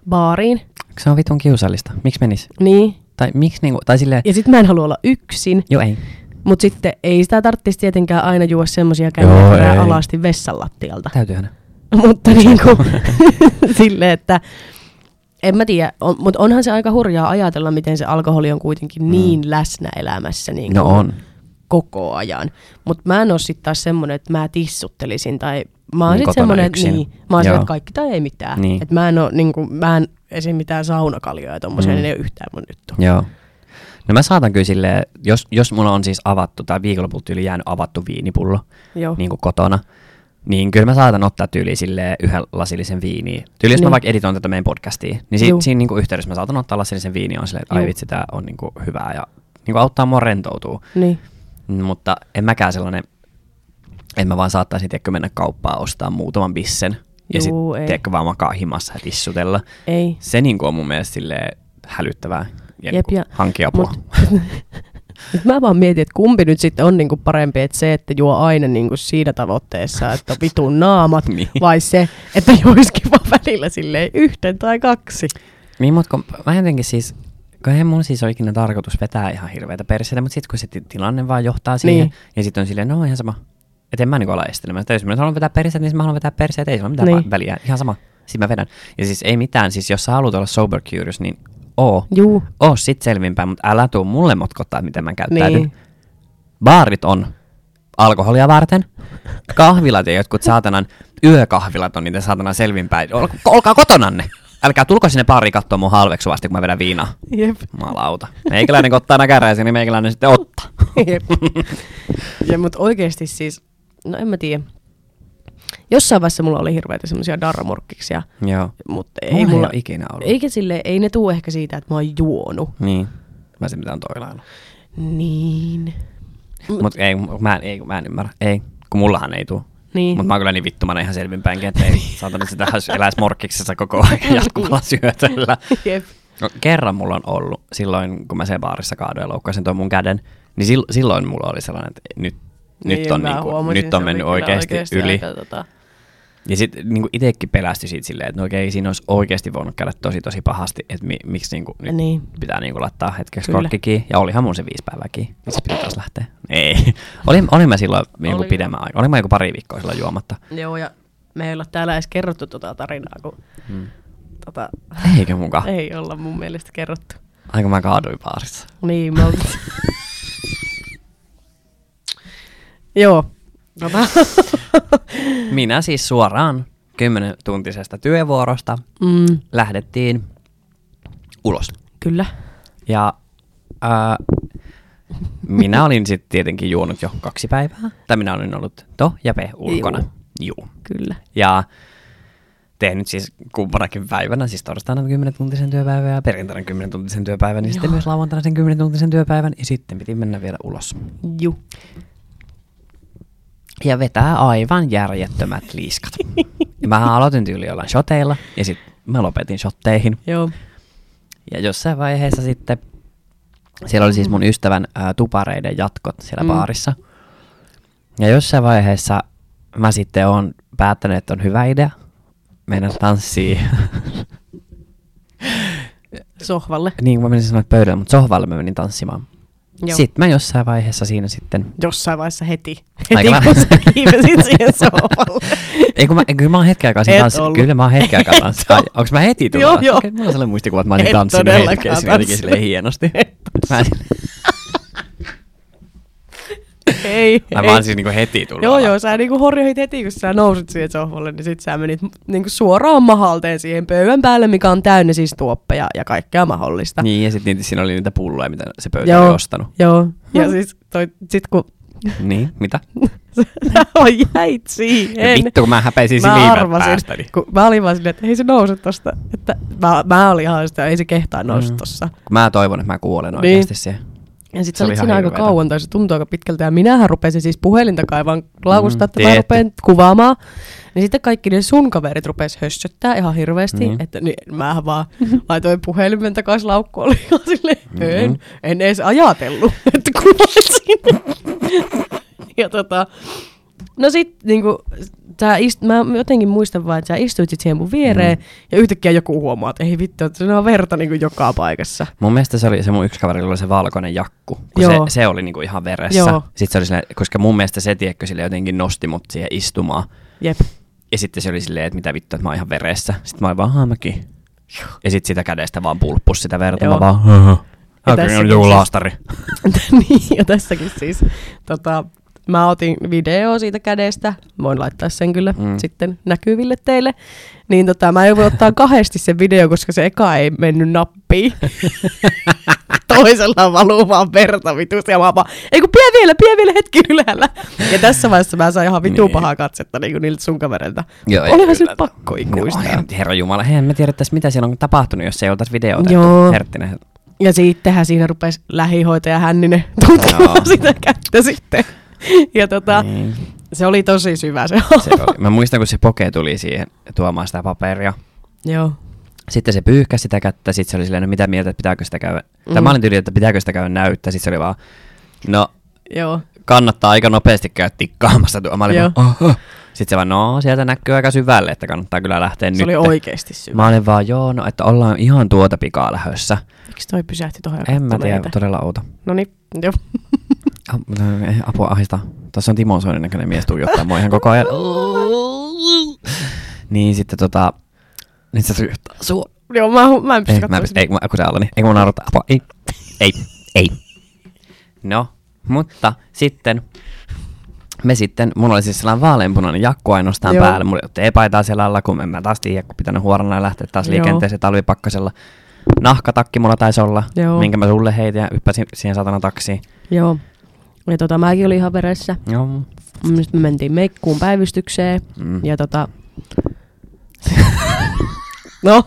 baariin. Se on vitun kiusallista. Miksi menis? Niin. Tai miksi niinku, tai silleen, Ja sit mä en halua olla yksin, joo ei. mutta sitten ei sitä tarvitsisi tietenkään aina juoda semmosia Joo, käynniä alasti vessan lattialta. Täytyyhän. mutta niinku silleen, että en mä tiedä, on, mutta onhan se aika hurjaa ajatella, miten se alkoholi on kuitenkin Mm. niin läsnä elämässä niin No on. koko ajan. Mutta mä en ole sitten taas semmoinen, että mä tissuttelisin tai mä oon Niin, sitten semmoinen, että niin, mä oon semmoinen, että kaikki tai ei mitään. Niin. Että mä en ole, niin kuin, mä en esim. mitään saunakaljoja ja tommosia, Mm. niin ei ole yhtään mun juttu. Joo. No mä saatan kyllä silleen, jos, jos mulla on siis avattu tai viikonlopulta yli jäänyt avattu viinipullo Joo. niin kuin kotona, niin kyllä mä saatan ottaa tyyli silleen yhden lasillisen viiniä. Tyyli jos Niin. mä vaikka editoin tätä meidän podcastia, niin si- siinä niin kuin yhteydessä mä saatan ottaa lasillisen viiniä on silleen, että ai vitsi, tää on niin kuin hyvää ja niin kuin auttaa mua rentoutua. Niin. Mm, Mutta en mäkään sellainen, en mä vaan saattaisi tiedätkö, mennä kauppaan ostaa muutaman bissen ja sitten tiedätkö, vaan makaa himassa ja tissutella. Ei. Se niin kuin on mun mielestä silleen hälyttävää ja, Jep, Jep, ja- ja hankkia apua. Mut- Nyt mä vaan mietin, että kumpi nyt sitten on niinku parempi, että se, että juo aina niinku siinä tavoitteessa, että on vitun naamat, Niin. vai se, että joisikin vaan välillä silleen yhden tai kaksi. Niin, mutta kun mä jotenkin siis, kun eihän mun siis ole ikinä tarkoitus vetää ihan hirveätä perseitä, mutta sitten kun se ti- tilanne vaan johtaa siihen, Niin. ja sitten on silleen, no ihan sama. Että en mä niinku ala estelemään. sitä. Jos mä haluan vetää perseitä, niin mä haluan vetää perseitä, ei sillä ole mitään niin. väliä. Ihan sama. Sitten mä vedän. Ja siis ei mitään, siis jos sä haluat olla sober curious, niin oo. Juu, Oo sit selvinpäin, mutta älä tuu mulle motkottaa, miten mä käyttäydyn. niin. Baarit on alkoholia varten. Kahvilat ja jotkut saatanan yökahvilat on niitä saatanan selvinpäin. Ol, olkaa kotonanne. Älkää tulko sinne baariin katsoa mun halveksuvasti, kun mä vedän viinaa. Jep. Malauta. Meikäläinen kun ottaa näkäräisiä, niin meikäläinen sitten ottaa. Jep. ja mutta oikeasti siis, no en mä tiedä. Jossain vaiheessa mulla oli hirveitä semmoisia darramurkkiksia, Joo. mutta Ei mulla mulla, ei ikinä ollut. eikä sille, ei ne tuu ehkä siitä, että mä oon juonut. Niin. Mä sen mitään toilailu. Niin. Mut ei, mä en, ei, mä en ymmärrä. Ei, kun mullahan ei tuu. Niin. Mutta mä oon kyllä niin vittumana ihan selvinpäinkin, että ei saatan sitä eläisi morkkiksessa koko ajan jatkuvalla syötöllä. Jep. No, kerran mulla on ollut, silloin kun mä sen baarissa kaadoin ja loukkasin tuon mun käden, niin sil, silloin mulla oli sellainen, että nyt, nyt Niin, on, mä niinku, huomasin, nyt on mennyt oikeasti, oikeasti yli. aika, tota, Ja sitten niinku itsekin pelästyi siitä silleen, että no okei, siinä olisi oikeasti voinut käydä tosi tosi pahasti, että mi, miksi niinku nyt Niin. pitää niinku laittaa hetkeksi korkki. Ja olihan mun se viisi päivää kiinni, niin sitten piti taas lähteä. Ei. olin, olin mä silloin niinku Oli. pidemmän aikaa, olin mä joku pari viikkoa silloin juomatta. Joo, ja me ei olla täällä edes kerrottu tota tarinaa, kun Hmm. tota, Eikö muka? ei olla mun mielestä kerrottu. Aika mä kaaduin baarissa. Niin, me oltiin. Joo. Tota. Minä siis suoraan 10 tuntisesta työvuorosta mm, lähdettiin ulos. kyllä. Ja ää, minä olin sitten tietenkin juonut jo kaksi päivää. Tai minä olin ollut to ja pe ulkona. Juu. Kyllä. Ja tehnyt siis kumpanakin päivänä, siis torstaina 10 tuntisen työpäivän ja perjantaina 10 tuntisen työpäivän, niin sitten myös lauantaina sen 10 tuntisen työpäivän, ja sitten piti mennä vielä ulos. Ju. Ja vetää aivan järjettömät liiskat. ja mä aloitin tyyli jollain shoteilla, ja sitten mä lopetin shotteihin. Joo. Ja jossain vaiheessa sitten, siellä oli siis mun ystävän ää, tupareiden jatkot siellä Mm. baarissa. Ja jossain vaiheessa mä sitten oon päättänyt, että on hyvä idea mennä tanssiin. Sohvalle. niin kuin mä menisin sanoa pöydälle, mutta sohvalle mä menin tanssimaan. Joo. Sitten mä jossain vaiheessa siinä sitten... Jossain vaiheessa heti. Aika Heti kun vähän. sä kiipesit siihen sohvalle. Ei kun mä, kyllä mä oon hetken aikaa siinä Et tanssi. ollut. Kyllä mä oon hetken aikaa Et tanssi. Onks mä heti tullut? Joo, joo. Okei, mulla on sellainen muistikuva, että mä olin Et tanssinut hetken siinä jotenkin silleen hienosti. Mä, Ei, mä, ei. oon siis niinku heti tullut. Joo, joo, sä niinku horjohit heti, kun sä nousit siihen sohvalle, niin sit sä menit niinku suoraan mahalteen siihen pöydän päälle, mikä on täynnä siis tuoppeja ja kaikkea mahdollista. Niin, ja sitten siinä oli niitä pulloja, mitä se pöytä Joo. oli ostanut. Joo, ja siis toi, sit kun Niin, mitä? sä vaan jäit siihen. Ja vittu, kun mä häpeisin mä arvasin, päästäni. kun mä olin vaan silleen, että ei se nouse tosta. Että mä, mä olin ihan sitä, ei se kehtaa nousta Mm. tossa. Mä toivon, että mä kuolen Niin. oikeasti siihen. Ja sit Se sä oli olit siinä aika kauan, tai se tuntui aika pitkältä. Ja minähän rupesin siis puhelinta kaivan laukusta, Mm, että mä rupean kuvaamaan. Niin sitten kaikki ne sun kaverit rupes hössöttää ihan hirveästi. Niin. Että niin, mähän vaan laitoin puhelimen takaisin laukkuun. Oli ihan silleen, en, Mhm. en edes ajatellut, että kuvaisin. ja tota, no sit niinku, sä ist, mä jotenkin muistan vaan, että sä istuit sit siihen mun viereen. Mm. Ja yhtäkkiä joku huomaa, että ei vittu, että siinä on verta niinku joka paikassa. Mun mielestä se oli se mun yksi kaveri, oli se valkoinen jakku. Kun Joo. se, se, oli niinku ihan veressä. Joo. Sitten se oli silleen, koska mun mielestä se tiekkö sille jotenkin nosti mut siihen istumaan. Jep. Ja sitten se oli silleen, että mitä vittu, että mä oon ihan veressä. Sitten mä olin vaan, mäkin. Ja sitten sitä kädestä vaan pulppus sitä verta. Joo. Mä vaan, haha. Ja on joku siis- laastari. niin, ja tässäkin siis tota, mä otin video siitä kädestä. Voin laittaa sen kyllä mm. Sitten näkyville teille. Niin tota, mä joudun ottaa kahdesti sen video, koska se eka ei mennyt nappiin. Toisella valuu vaan verta vitusti ja mä vaan, ei kun pie vielä, pie vielä hetki ylhäällä. Ja tässä vaiheessa mä sain ihan vitu Niin. pahaa katsetta niin niiltä sun kavereilta. Joo, Olihan se pakko ikuistaa. No, herra Jumala, hei, me tiedettäis mitä siellä on tapahtunut, jos ei oltaisi videota. Joo. Herttinen. Ja sittenhän siinä rupesi lähihoitaja Hänninen tutkimaan Joo. sitä kättä sitten. Ja tota, Niin. se oli tosi syvä se Se oli. Mä muistan, kun se poke tuli siihen tuomaan sitä paperia. Joo. Sitten se pyyhkäsi sitä kättä, sitten se oli silleen, no mitä mieltä, että pitääkö sitä käydä. Mm. Tai mä olin tyyli, että pitääkö sitä käydä näyttää. Sitten se oli vaan, no Joo. kannattaa aika nopeasti käydä tikkaamassa tuo. Mä olin Joo. vaan, oh, oh. Sitten se vaan, no sieltä näkyy aika syvälle, että kannattaa kyllä lähteä Se nyt. oli oikeasti syvä. Mä olin vaan, joo, no että ollaan ihan tuota pikaa lähössä. Miksi toi pysähti tuohon En mä tiedä, todella outo. No niin, joo. Ah, Apua ahista. Tuossa on Timo Soinen näköinen mies tuijottaa mua ihan koko ajan. niin sitten tota... Niin se tuijottaa sua. joo, mä, mä en pysty katsomaan. ei, mä, kun se alla, niin ei kun mä naurattaa. Apua, ei, ei, ei. No, mutta sitten me sitten, mulla oli siis sellainen vaaleanpunainen jakku ainoastaan Joo. päällä. Mulla ei paitaa siellä alla, kun en mä taas tiedä, kun pitänyt huorana ja lähteä taas liikenteeseen talvipakkasella. Nahkatakki mulla taisi olla, Joo. minkä mä sulle heitin ja yppäsin siihen satana taksiin. Joo. Ja tota, mäkin olin ihan veressä. Joo. Sitten me mentiin meikkuun päivystykseen. Mm. Ja tota... no,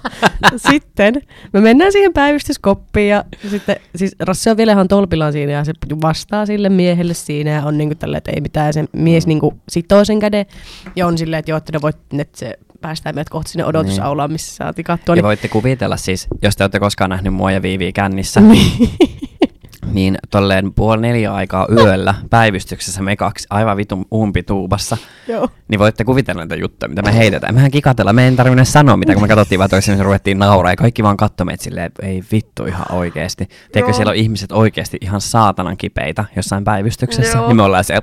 sitten me mennään siihen päivystyskoppiin ja sitten, siis Rassi on vielä ihan tolpillaan siinä ja se vastaa sille miehelle siinä ja on niinku tälleen, että ei mitään se mies niinku sitoo sen käden ja on silleen, että joo, että ne voit, että se päästään meidät kohta sinne odotusaulaan, missä saatiin katsoa. Ja voitte kuvitella siis, jos te olette koskaan nähnyt mua ja Viiviä kännissä, Niin. Niin tolleen puoli neljä aikaa yöllä päivystyksessä me kaksi aivan vitun umpituubassa, joo. niin voitte kuvitella näitä juttuja, mitä me heitetään. Mehän kikatella, me ei tarvinnut sanoa mitä, kun me katsottiin vaan toisemme, ruvettiin nauraa ja kaikki vaan katsoi meitä silleen, ei vittu ihan oikeesti. Tiedätkö, Joo. siellä on ihmiset oikeesti ihan saatanan kipeitä jossain päivystyksessä, Joo. niin me ollaan se,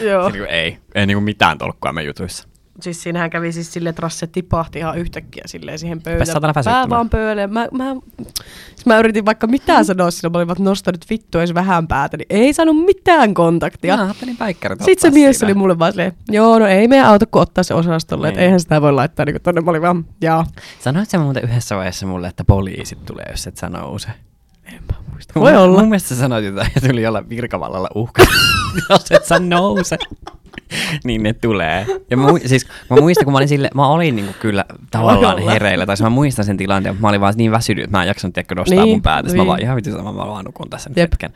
Joo. se niinku, ei, ei niinku mitään tolkkua me jutuissa. Siis siinähän kävi siis silleen, että Rasse tipahti ihan yhtäkkiä silleen siihen saatana Pää vaan pöydälle. Mä, mä, siis mä yritin vaikka mitään sanoa sillä, mä olin vaan, että nosta nyt vittu edes vähän päätä, niin ei saanut mitään kontaktia. Mä ajattelin päikkärit Sitten se mies siinä. oli mulle vaan silleen, joo, no ei meidän auto kun ottaa se osastolle, että Niin. eihän sitä voi laittaa niin tonne. Mä olin vaan, jaa. Sanoit sä muuten yhdessä vaiheessa mulle, että poliisit tulee, jos et sä nouse? En mä muista. Voi olla. Mun mielestä sä sanoit jotain, että tuli olla virkavallalla uhka, jos et sä nouse. niin ne tulee. Ja mä, siis, mä muistan, kun mä olin sille, mä olin niinku kyllä tavallaan hereillä, tai siis mä muistan sen tilanteen, mutta mä olin vaan niin väsynyt, että mä en jaksanut tiedäkö, nostaa Niin, mun päätä. Niin. Mä vaan ihan vittu, mä vaan nukun tässä nyt Jep. hetken.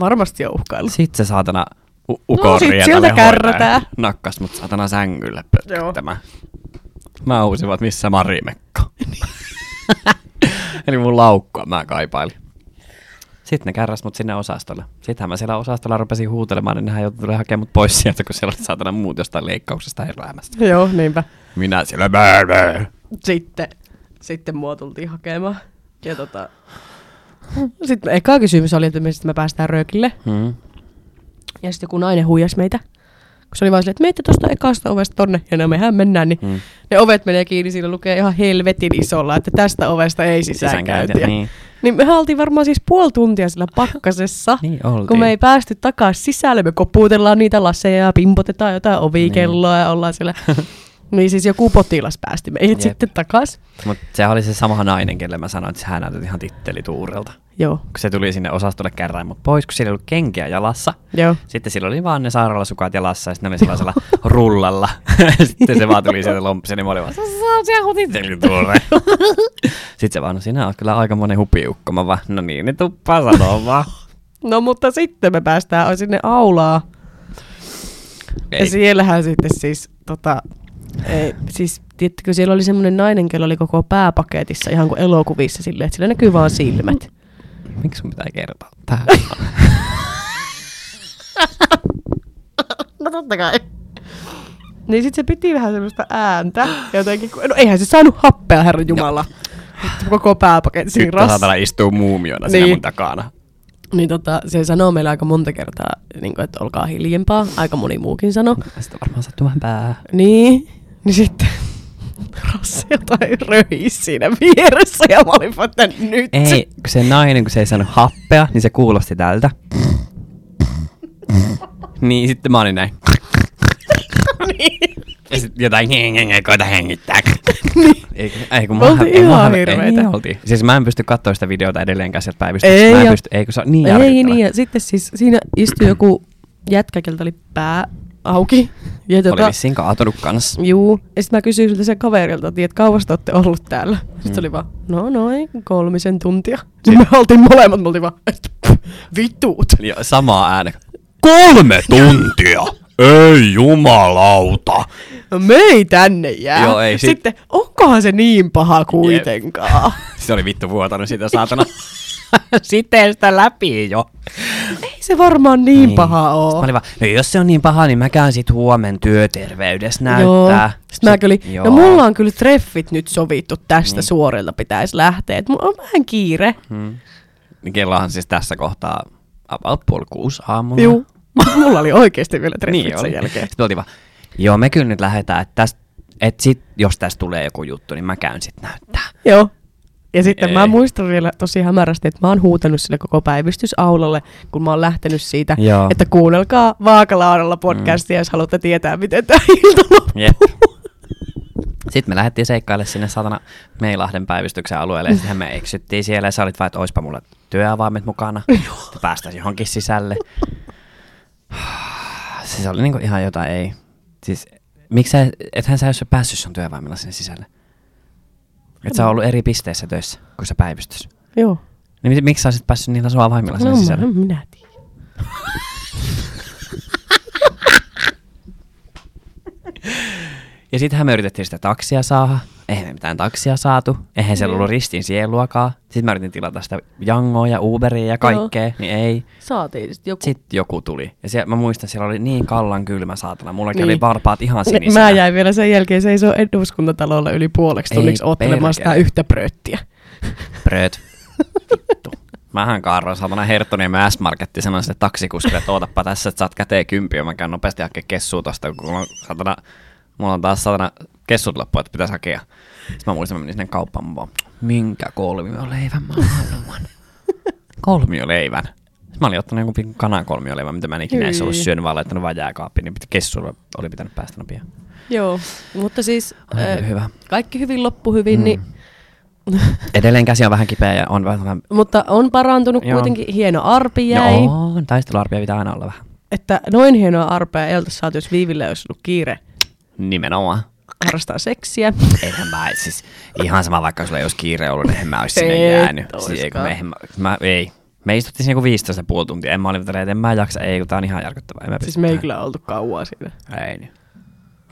Varmasti on uhkailu. Sitten se saatana u- No, ukon sit rietalle sieltä kärrätään. Nakkas mut saatana sängylle pötköttämään. Mä huusin, että missä Marimekko. Eli mun laukkua mä kaipailin. Sitten ne kärräs mut sinne osastolle. Sittenhän mä siellä osastolla rupesin huutelemaan, niin nehän joutui hakemaan mut pois sieltä, kun siellä oli saatana muut jostain leikkauksesta heräämästä. Joo, niinpä. Minä siellä bää, bää. Sitten, sitten mua tultiin hakemaan. Ja tota... Sitten eka kysymys oli, että me, me päästään röökille. Hmm. Ja sitten joku nainen huijas meitä. Kun se oli vaan silleen, että meitä tuosta ekasta ovesta tonne. Ja no mehän mennään, niin Hmm. ne ovet menee kiinni. Siinä lukee ihan helvetin isolla, että tästä ovesta ei sisäänkäyntiä. Niin. Niin mehän oltiin varmaan siis puoli tuntia sillä pakkasessa. Niin oltiin. kun me ei päästy takaisin sisälle, me kopuutellaan niitä laseja ja pimpotetaan jotain ovikelloa ja ollaan siellä. niin siis joku potilas päästi meidät Jep. sitten takaisin. Mutta se oli se sama nainen, kelle mä sanoin, että hän näytät ihan tittelituurelta. Joo, Kun se tuli sinne osastolle kärräin mut pois, kun sillä ei ollut kenkiä jalassa. joo. Sitten sillä oli vaan ne sairaalasukat jalassa ja sitten ne oli sellaisella rullalla. sitten se vaan tuli sieltä lompsi, niin mä olin vaan, sä siellä tittelituure. sitten se vaan, no sinä oot kyllä aika monen hupiukko. Mä vaan, no niin, niin tuppaa sanoa vaan. No mutta sitten me päästään sinne aulaa. Ja Ei. siellähän sitten siis, tota, ei, siis tiedättekö, siellä oli semmoinen nainen, kello oli koko pääpaketissa ihan kuin elokuvissa silleen, että sillä näkyy vaan silmät. Miksi sun pitää kertoa tää? No totta kai. Niin sit se piti vähän semmoista ääntä. Jotenkin, kun, no eihän se saanut happea, herra Jumala. Vittu, Koko pääpaketti siinä Tyttö ras. istuu muumiona siinä Niin. mun takana. Niin tota, se sanoo meille aika monta kertaa, niin kuin, että olkaa hiljempaa. Aika moni muukin sanoo. Sitten varmaan sattuu vähän pää. Niin, niin sitten Rasse jotain röhisi siinä vieressä ja mä olin että nyt. Ei, kun se nainen, kun se ei saanut happea, niin se kuulosti tältä. niin sitten mä olin näin. niin. Ja sit jotain ngeng, ngeng, ngeng, koita hengittää. ei, ei, kun Me oltiin ei, ihan ei, hirveitä. niin oltiin. Siis mä en pysty katsoa sitä videota edelleenkään sieltä päivystystä. Ei, mä en ja- pysty, ei kun se on niin Ei niin, ja sitten siis siinä istui joku jätkä, keltä oli pää auki. Ja Oli tota, vissiin kaatunut kanssa. Juu, ja sitten mä kysyin siltä sen kaverilta, että et kauas te olette ollut täällä. Sitten se oli vaan, no noin, kolmisen tuntia. Sitten me oltiin molemmat, me oltiin vaan, vittuut. Ja samaa ääne. Kolme tuntia! Ei jumalauta! No me ei tänne jää. Joo, ei sit- Sitten, onkohan se niin paha kuitenkaan? Se oli vittu vuotanut sitä saatana. Sitten sitä läpi jo. ei se varmaan niin, paha Sitten oo. Mä olin vaan, no jos se on niin paha, niin mä käyn sit huomen työterveydessä Joo. näyttää. Sitten mäkin oli, Joo. no mulla on kyllä treffit nyt sovittu tästä Niin. suorilta pitäisi lähteä. Mulla on vähän kiire. Hmm. Niin kellohan siis tässä kohtaa about puoli kuusi aamulla. Juu. mulla oli oikeasti vielä treffit niin sen oli. jälkeen. Sitten oltiin vaan, joo me kyllä nyt lähdetään, että tästä, et sit, jos tästä tulee joku juttu, niin mä käyn sit näyttää. Joo. Ja sitten Ei. mä muistan vielä tosi hämärästi, että mä oon huutanut sille koko päivystysaulalle, kun mä oon lähtenyt siitä, Joo. että kuunnelkaa Vaakalaudalla podcastia, jos haluatte tietää, miten tämä ilta loppuu. Jep. Sitten me lähdettiin seikkaille sinne satana Meilahden päivystyksen alueelle ja sitten me eksyttiin siellä ja sä olit vaan, että oispa mulla työavaimet mukana, että päästäisiin johonkin sisälle. Siis oli niinku ihan jotain, ei. Siis miksi sä, ethän sä jos päässyt sun työavaimella sinne sisälle? Et sä oot ollut eri pisteissä töissä kuin se päivystys. Joo. Niin mit- miksi sä olisit päässyt niillä sun avaimilla sinne No, sisälle? mä, minä tiedän. Ja sittenhän me yritettiin sitä taksia saada. Eihän me mitään taksia saatu. Eihän siellä ollut ristiin sieluakaan. Sitten mä yritin tilata sitä Jangoa ja Uberia ja kaikkea, niin ei. Saatiin sitten joku. Sitten joku tuli. Ja siellä, mä muistan, siellä oli niin kallan kylmä saatana. Mulla Niin. oli varpaat ihan sinisenä. Mä jäin vielä sen jälkeen seisoo eduskuntatalolla yli puoleksi tunniksi ottelemaan sitä yhtä bröttiä. Bröt. Vittu. Mähän kaaroin saatana Herttoniemen S-Marketti sanoin sille taksikuskille, että ootappa tässä, että saat käteen kympiä. Mä käyn nopeasti hakemaan kessua tosta, kun on saatana mulla on taas satana kessut loppu, että pitäisi hakea. Sitten mä muistan, mä menin sinne kauppaan, mä vaan, minkä kolmioleivän mä haluan. kolmioleivän. Sitten mä olin ottanut joku pikku kanan kolmioleivän, mitä mä en ikinä edes ollut syönyt, vaan laittanut vaan jääkaappiin, niin kessulla oli pitänyt päästä nopeaa. Joo, mutta siis äh, hyvä. kaikki hyvin loppu hyvin, mm. niin, Edelleen käsi on vähän kipeä ja on vähän... mutta on parantunut Joo. kuitenkin. Hieno arpi jäi. No, on, taisteluarpia pitää aina olla vähän. Että noin hienoa arpea ei oltaisi saatu, jos Viiville olisi ollut kiire Nimenomaan. harrastaa seksiä. Eihän mä, siis ihan sama vaikka sulla ei olisi kiire ollut, niin en mä olisi sinne jäänyt. Siis, ei, kun oiskaan. me, mä, mä, ei. Me istuttiin siinä joku 15 puoli tuntia. En mä olin että en mä jaksa, ei kun tää on ihan järkyttävää. Siis pysty me ei tähän. kyllä oltu kauaa siinä. Ei niin.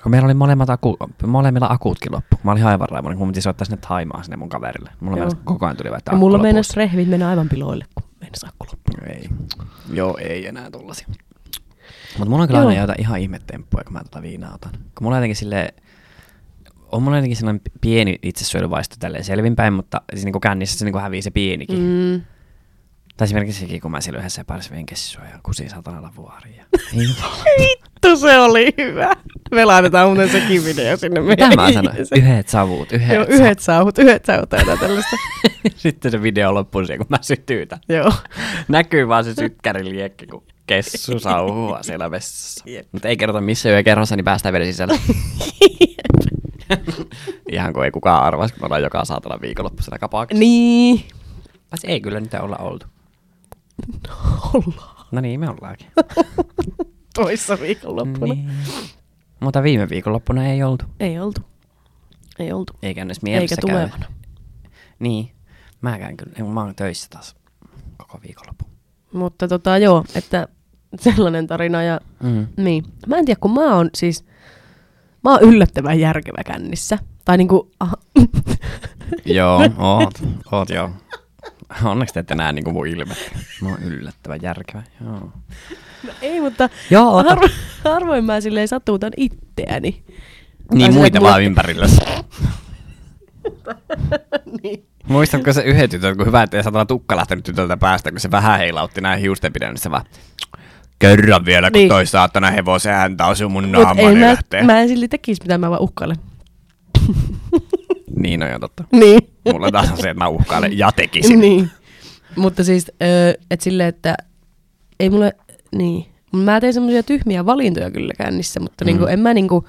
Kun meillä oli molemmat aku, molemmilla akuutkin loppu. Mä olin aivan raivoinen, kun mun piti soittaa sinne Taimaan sinne mun kaverille. Mulla meinas, koko ajan tuli että mulla meinas rehvit mennä aivan piloille, kun meinas akku loppu. Ei. Joo, ei enää tullasi. Mutta mulla on kyllä Joo. aina jotain ihan ihmetemppuja, kun mä tota viinaa otan. Kun mulla on jotenkin silleen, on mulla jotenkin sellainen pieni itsesuojeluvaisto tälleen selvinpäin, mutta siis niinku kännissä se niinku hävii se pienikin. Mm. Tai esimerkiksi sekin, kun mä silloin yhdessä parissa vein kessua ja kusin satanalla vuoriin. Ja... Ei Vittu se oli hyvä. Me laitetaan muuten sekin video sinne Mitä meidän mä sanoin? Yhdet savut, yhdet, Joo, yhdet saavut, yhdet saavut tai jotain tällaista. Sitten se video loppuu siihen, kun mä sytyytän. Joo. Näkyy vaan se sykkäri kun kessu sauhua siellä vessassa. Mutta ei kerrota missä yökerhossa, niin päästään veden sisällä. Ihan kuin ei kukaan arvaisi, kun me ollaan joka saatana viikonloppuisena kapaaksi. niin. Paitsi ei kyllä niitä olla oltu. Ollaan. No niin, me ollaankin. Toissa viikonloppuna. Niin. Mutta viime viikonloppuna ei oltu. Ei oltu. Ei oltu. Eikä edes Eikä mielessä käy. tulevana. Niin. Mä käyn kyllä. Mä oon töissä taas koko viikonloppu. Mutta tota joo, että sellainen tarina ja Mm. niin. Mä en tiedä, kun mä oon siis, mä oon yllättävän järkevä kännissä. Tai niinku, ah, joo, oot. Oot joo. Onneksi te ette näe niinku mun ilme. Mä oon yllättävän järkevä. Joo. No ei, mutta Joo, ota. harvo, harvoin mä silleen satuutan itteäni. Niin muita vaan ympärillä. niin. Muistatko se yhden tytön, kun hyvä, että ei satana tukka lähtenyt tytöltä päästä, kun se vähän heilautti näin hiusten pidennessä vaan Kerran vielä, kun Niin. niin. toi saatana hevosen häntä osui mun naamani mä, lähtee. mä en silti tekisi mitä mä vaan uhkailen. Niin on jo totta. Niin. Mulla taas on se, että mä uhkailen ja tekisin. niin. Mutta siis, että silleen, että ei mulle, niin. Mä tein semmoisia tyhmiä valintoja kyllä kännissä, mutta mm. niinku, en mä niinku,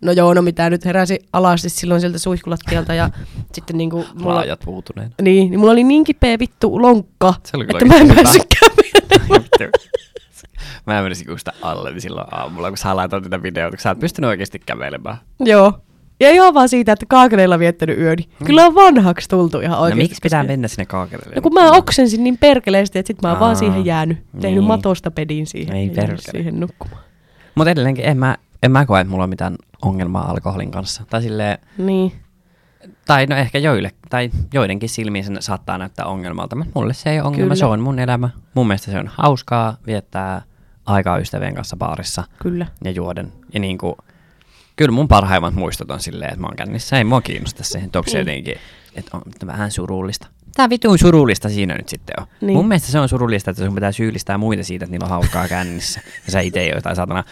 no joo, no mitä nyt heräsi alasti silloin sieltä suihkulattialta ja sitten niinku, mulla, Laajat puutuneen. niin, niin mulla oli niin kipeä vittu lonkka, että mä en päässyt kävelemään. Mä menisin kun sitä alle niin silloin aamulla, kun sä laitoit tätä videota, kun sä et pystynyt oikeasti kävelemään. joo. Ja ihan vaan siitä, että kaakeleilla viettänyt yöni. Kyllä on vanhaksi tultu ihan No oikeasti. miksi pitää koska- mennä sinne kaakelille? No kun mä oksensin niin perkeleesti, että sit mä oon vaan Aa, siihen jäänyt. Tehnyt niin. matosta pedin siihen. Ei perkele. siihen nukkumaan. Mutta edelleenkin en mä, en mä koe, että mulla on mitään ongelmaa alkoholin kanssa. Tai silleen, Niin. Tai no ehkä joille, tai joidenkin silmiin sen saattaa näyttää ongelmalta, mutta mulle se ei ole ongelma, Kyllä. se on mun elämä. Mun mielestä se on hauskaa viettää aikaa ystävien kanssa baarissa Kyllä. ja juoden. Ja niin kuin, kyllä mun parhaimmat muistot on silleen, että mä oon kännissä, ei mua kiinnosta se, että onko se Mm. jotenkin, että on vähän surullista. Tää vitun surullista siinä nyt sitten on. Niin. Niin. Mun mielestä se on surullista, että sun pitää syyllistää muita siitä, että niillä on hauskaa kännissä. Ja sä itse ei ole jotain saatana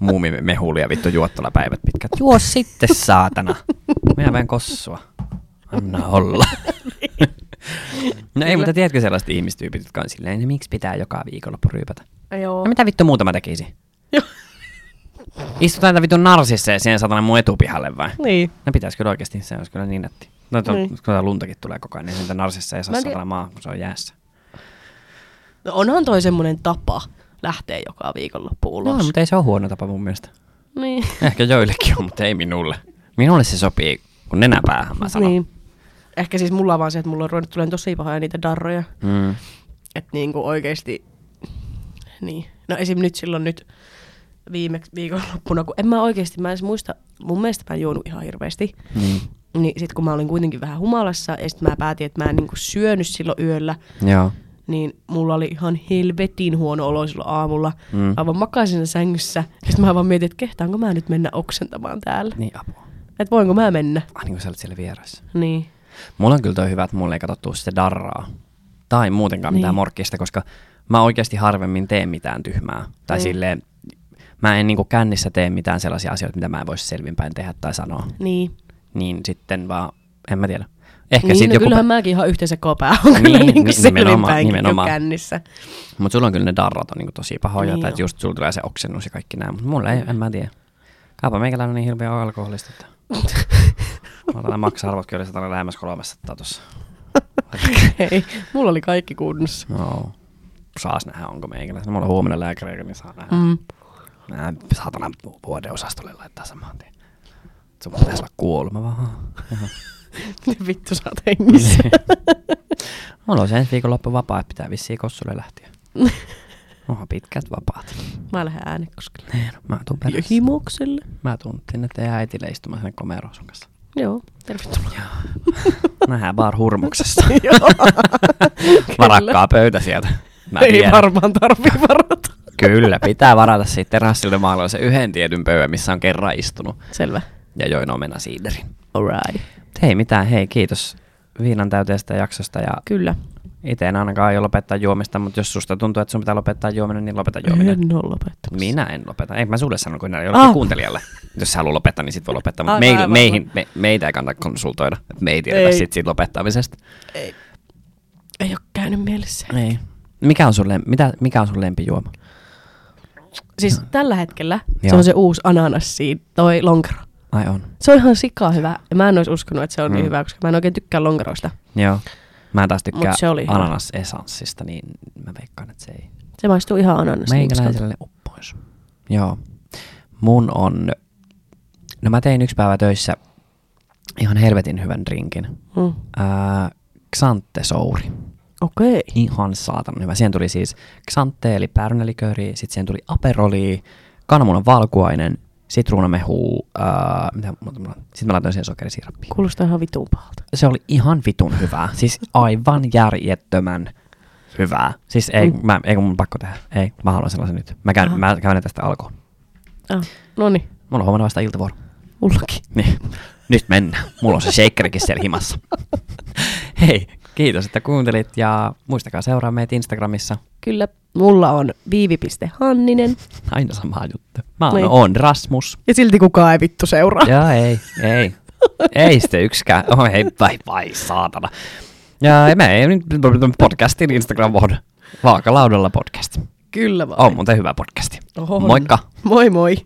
muumimehulia vittu juottola päivät pitkät. Juo sitten saatana. Minä vähän kossua. Anna olla. no ei, mutta tiedätkö sellaiset ihmistyypit, jotka on silleen, miksi pitää joka viikonloppu ryypätä? Joo. No mitä vittu muuta mä tekisin? Joo. Istutaan tätä vitun narsissa ja siihen saatana mun etupihalle vai? Niin. No pitäisi kyllä oikeasti, se olisi kyllä niin nätti. No to, Niin. kun tää luntakin tulee koko ajan, niin siitä narsissa ei saa tiedä- saatana maa, kun se on jäässä. No onhan toi semmonen tapa lähteä joka viikonloppu ulos. No, mutta ei se ole huono tapa mun mielestä. Niin. Ehkä joillekin on, mutta ei minulle. Minulle se sopii, kun nenäpäähän mä sanon. niin. Ehkä siis mulla on vaan se, että mulla on ruvennut tulemaan tosi pahoja niitä darroja. Mm. Että niinku oikeesti, niin. No esim. nyt silloin nyt viime viikonloppuna, kun en mä oikeesti, mä en muista, mun mielestä mä en juonut ihan hirveästi. Niin. Niin sit kun mä olin kuitenkin vähän humalassa ja sit mä päätin, että mä en niinku syönyt silloin yöllä, Joo. niin mulla oli ihan helvetin huono olo silloin aamulla. Mm. Mä vaan makasin sängyssä ja sit mä vaan mietin, että kehtaanko mä nyt mennä oksentamaan täällä. Niin apua. Että voinko mä mennä. Ah, niin kuin sä olet siellä vieressä. Niin. Mulla on kyllä toi hyvä, että mulle ei katsottu sitä darraa. Tai muutenkaan mitään Niin. morkkista, koska mä oikeasti harvemmin teen mitään tyhmää. Tai Niin. silleen, mä en niinku kännissä tee mitään sellaisia asioita, mitä mä en voisi selvinpäin tehdä tai sanoa. Niin. Niin sitten vaan, en mä tiedä. Ehkä niin, no joku... kyllähän mäkin ihan yhteensä kopää on Niin, kyllä niin, ni- niin nimenomaan. jo kännissä. Mutta sulla on kyllä ne darrat on niinku tosi pahoja, Niin niin että on. just sulla tulee se oksennus ja kaikki näin. Mutta mulla ei, en mä tiedä. Kaapa meikäläinen niin hirveä alkoholista, että... Mä otan maksa-arvot kyllä, se lähemmäs 300 tossa. Hei, mulla oli kaikki kunnossa. No, saas nähdä, onko meikäläinen. Mulla on huomenna lääkäri, niin saa nähdä. Mm. Nää saatana vuodeosastolle laittaa saman tien. Sun pitäisi olla kuolema vaan. Vittu sä oot hengissä? Mulla on se ensi viikon loppu vapaa, että pitää vissiin kossulle lähteä. Onhan pitkät vapaat. Mä lähden äänekoskelle. Niin, no, mä tuun perässä. himokselle. Mä tuun sinne teidän äitille istumaan sinne komeroon sun kanssa. Joo, tervetuloa. Nähdään bar hurmuksessa. Joo. Varakkaa pöytä sieltä. Mä Ei tiedän. varmaan tarvii varata. Kyllä, pitää varata siitä terassilta maalla se yhden tietyn pöydän, missä on kerran istunut. Selvä. Ja join omena siiderin. Alright. Hei mitään, hei kiitos viinan täyteestä jaksosta ja Kyllä. itse en ainakaan aio lopettaa juomista, mutta jos susta tuntuu, että sun pitää lopettaa juominen, niin lopeta juominen. En ole lopettamassa. Minä en lopeta. Ei mä sulle sano, kun jollekin ah. Ah. kuuntelijalle. Jos sä haluat lopettaa, niin sit voi lopettaa. Mutta meihin, me, meitä ei kannata konsultoida. Me ei tiedetä Ei. sit siitä lopettamisesta. Ei. Ei ole käynyt mielessä. Ei. Mikä on sun, lem- mitä, mikä on sun lempijuoma? Siis tällä hetkellä se Joo. on se uusi ananassi, toi lonkero. Ai on. Se on ihan sikaa hyvä. Ja mä en olisi uskonut, että se on mm. niin Mm. hyvä, koska mä en oikein tykkää lonkeroista. Joo. Mä taas tykkään Mut se oli hyvä. ananas-esanssista, niin mä veikkaan, että se ei Se maistuu ihan ananassi. meikäläiselle uppois. Joo. Mun on... No mä tein yksi päivä töissä ihan helvetin hyvän drinkin. Mm. Ää, Xante Souri. Okei. Ihan saatan hyvä. Siihen tuli siis Xante eli päärynälikööri, sitten siihen tuli aperoli, kananmunan valkuainen, sitruunamehu, on? sitten mä laitoin siihen sokerisiirappia. Kuulostaa ihan vitun pahalta. Se oli ihan vitun hyvää. Siis aivan järjettömän hyvää. Siis ei, Mm. mm. mä, ei kun mun pakko tehdä. Ei, mä haluan sellaisen nyt. Mä käyn, Aha. mä käyn tästä alkoon. Ah. No niin, Mulla on huomenna vasta iltavuoro. mullakin. Niin, nyt mennään. Mulla on se shakerikin siellä himassa. Hei, kiitos, että kuuntelit ja muistakaa seuraa meitä Instagramissa. Kyllä, mulla on viivi.hanninen. Aina sama juttu. Mä oon, Niin. on Rasmus. Ja silti kukaan ei vittu seuraa. Joo, ei, ei. Ei sitten yksikään. Oh, ei, vai, vai saatana. Ja me ei nyt podcastin Instagram on Vaakalaudalla podcast. Kyllä vaan. On muuten hyvä podcasti. On. Moikka! Moi moi.